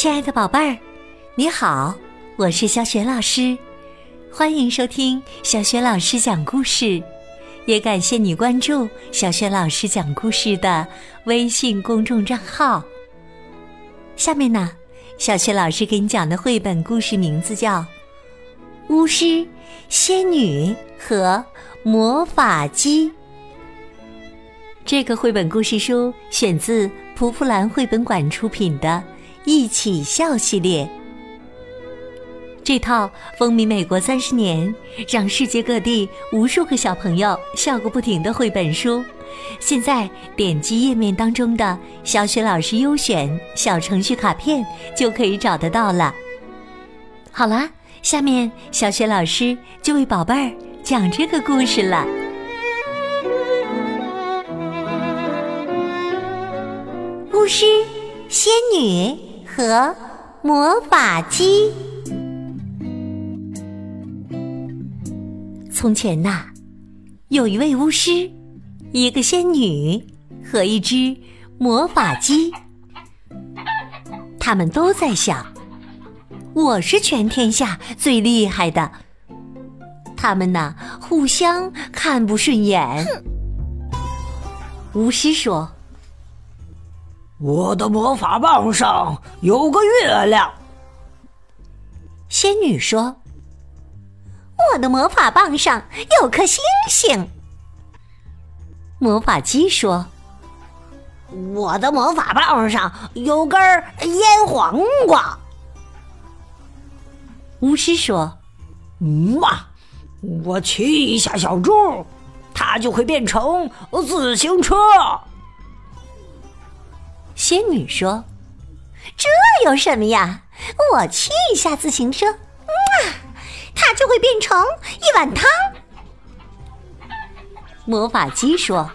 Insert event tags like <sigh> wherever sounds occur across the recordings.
亲爱的宝贝儿，你好，我是小雪老师，欢迎收听小雪老师讲故事，也感谢你关注小雪老师讲故事的微信公众账号。下面呢，小雪老师给你讲的绘本故事名字叫《巫师、仙女和魔法鸡》。这个绘本故事书选自蒲蒲兰绘本馆出品的。一起笑系列，这套风靡美国三十年，让世界各地无数个小朋友笑个不停的绘本书，现在点击页面当中的小雪老师优选小程序卡片就可以找得到了。好啦，下面小雪老师就为宝贝儿讲这个故事了。巫师，仙女。和魔法鸡。从前呐，有一位巫师，一个仙女和一只魔法鸡。他们都在想：我是全天下最厉害的。他们呐，互相看不顺眼。巫师说。我的魔法棒上有个月亮。仙女说：“我的魔法棒上有颗星星。”魔法鸡说：“我的魔法棒上有根腌黄瓜。”巫师说：“嗯嘛，我骑一下小猪，它就会变成自行车。”仙女说：“这有什么呀？我骑一下自行车，啊，它就会变成一碗汤。”魔法鸡说：“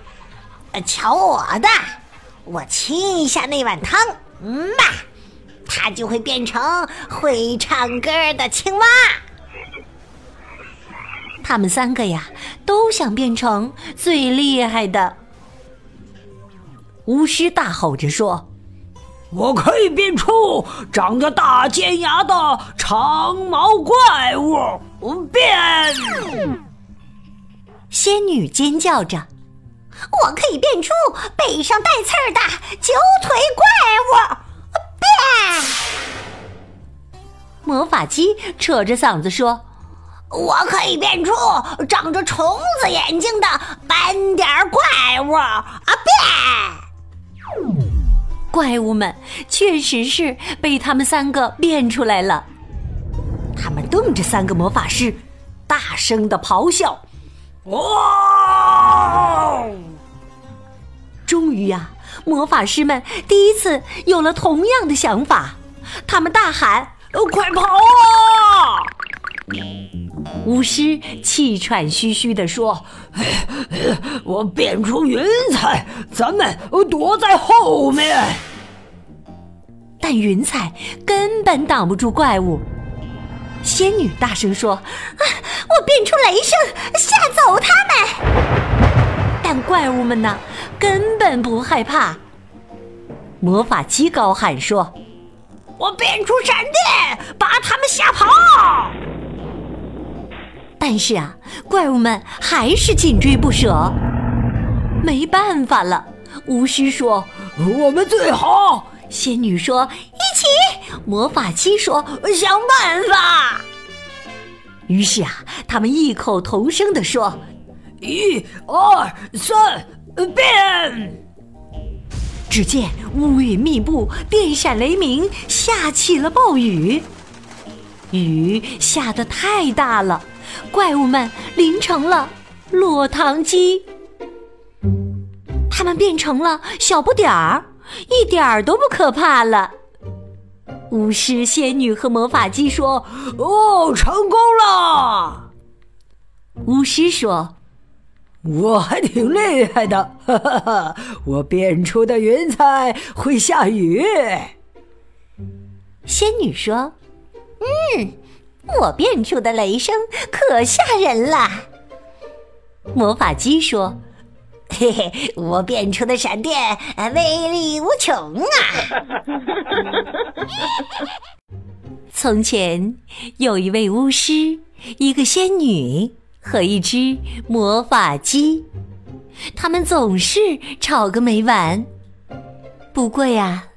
瞧我的，我骑一下那碗汤，嗯嘛，它就会变成会唱歌的青蛙。”他们三个呀，都想变成最厉害的。巫师大吼着说：“我可以变出长着大尖牙的长毛怪物！”变！仙女尖叫着：“我可以变出背上带刺儿的九腿怪物！”变！魔法鸡扯着嗓子说：“我可以变出长着虫子眼睛的斑点怪物！”啊，变！怪物们确实是被他们三个变出来了。他们瞪着三个魔法师，大声的咆哮：“哇！”终于呀，魔法师们第一次有了同样的想法。他们大喊：“快跑啊！”巫师气喘吁吁地说：“ <laughs> 我变出云彩，咱们躲在后面。”但云彩根本挡不住怪物。仙女大声说：“我变出雷声，吓走他们。”但怪物们呢，根本不害怕。魔法鸡高喊说：“我变出闪电，把他们吓跑。”但是啊，怪物们还是紧追不舍。没办法了，巫师说：“我们最好。”仙女说：“一起。”魔法鸡说：“想办法。”于是啊，他们异口同声地说：“一、二、三，变！”只见乌云密布，电闪雷鸣，下起了暴雨。雨下得太大了。怪物们淋成了落汤鸡，他们变成了小不点儿，一点儿都不可怕了。巫师、仙女和魔法鸡说：“哦，成功了！”巫师说：“我还挺厉害的，哈哈哈！我变出的云彩会下雨。”仙女说：“嗯。”我变出的雷声可吓人了。魔法鸡说：“嘿嘿，我变出的闪电威力无穷啊！从前有一位巫师，一个仙女和一只魔法鸡，他们总是吵个没完。不过呀，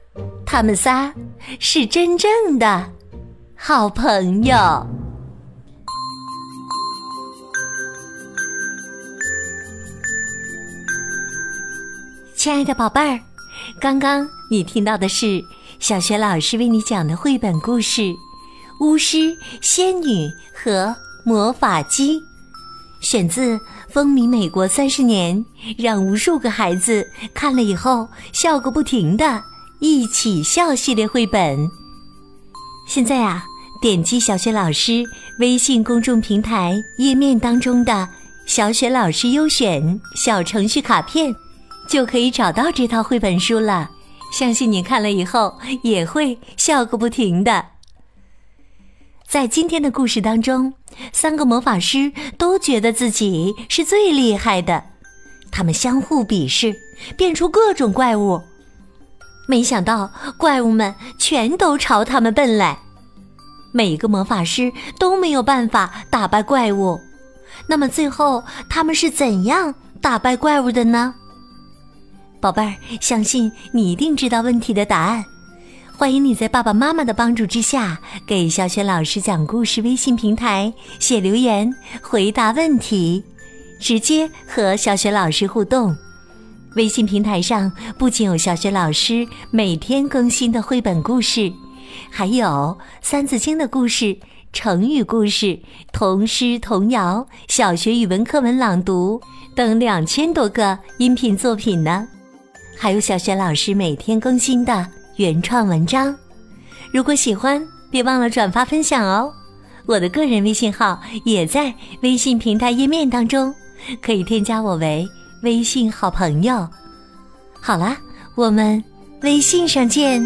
他们仨是真正的好朋友。亲爱的宝贝儿，刚刚你听到的是小学老师为你讲的绘本故事《巫师、仙女和魔法鸡》，选自风靡美国三十年，让无数个孩子看了以后笑个不停的“一起笑”系列绘本。现在啊，点击小雪老师微信公众平台页面当中的“小雪老师优选”小程序卡片。就可以找到这套绘本书了，相信你看了以后也会笑个不停的。在今天的故事当中，三个魔法师都觉得自己是最厉害的，他们相互鄙视，变出各种怪物。没想到怪物们全都朝他们奔来，每个魔法师都没有办法打败怪物。那么最后他们是怎样打败怪物的呢？宝贝儿，相信你一定知道问题的答案。欢迎你在爸爸妈妈的帮助之下，给小雪老师讲故事微信平台写留言，回答问题，直接和小雪老师互动。微信平台上不仅有小雪老师每天更新的绘本故事，还有《三字经》的故事、成语故事、童诗童谣、小学语文课文朗读等两千多个音频作品呢。还有小学老师每天更新的原创文章，如果喜欢，别忘了转发分享哦。我的个人微信号也在微信平台页面当中，可以添加我为微信好朋友。好啦，我们微信上见。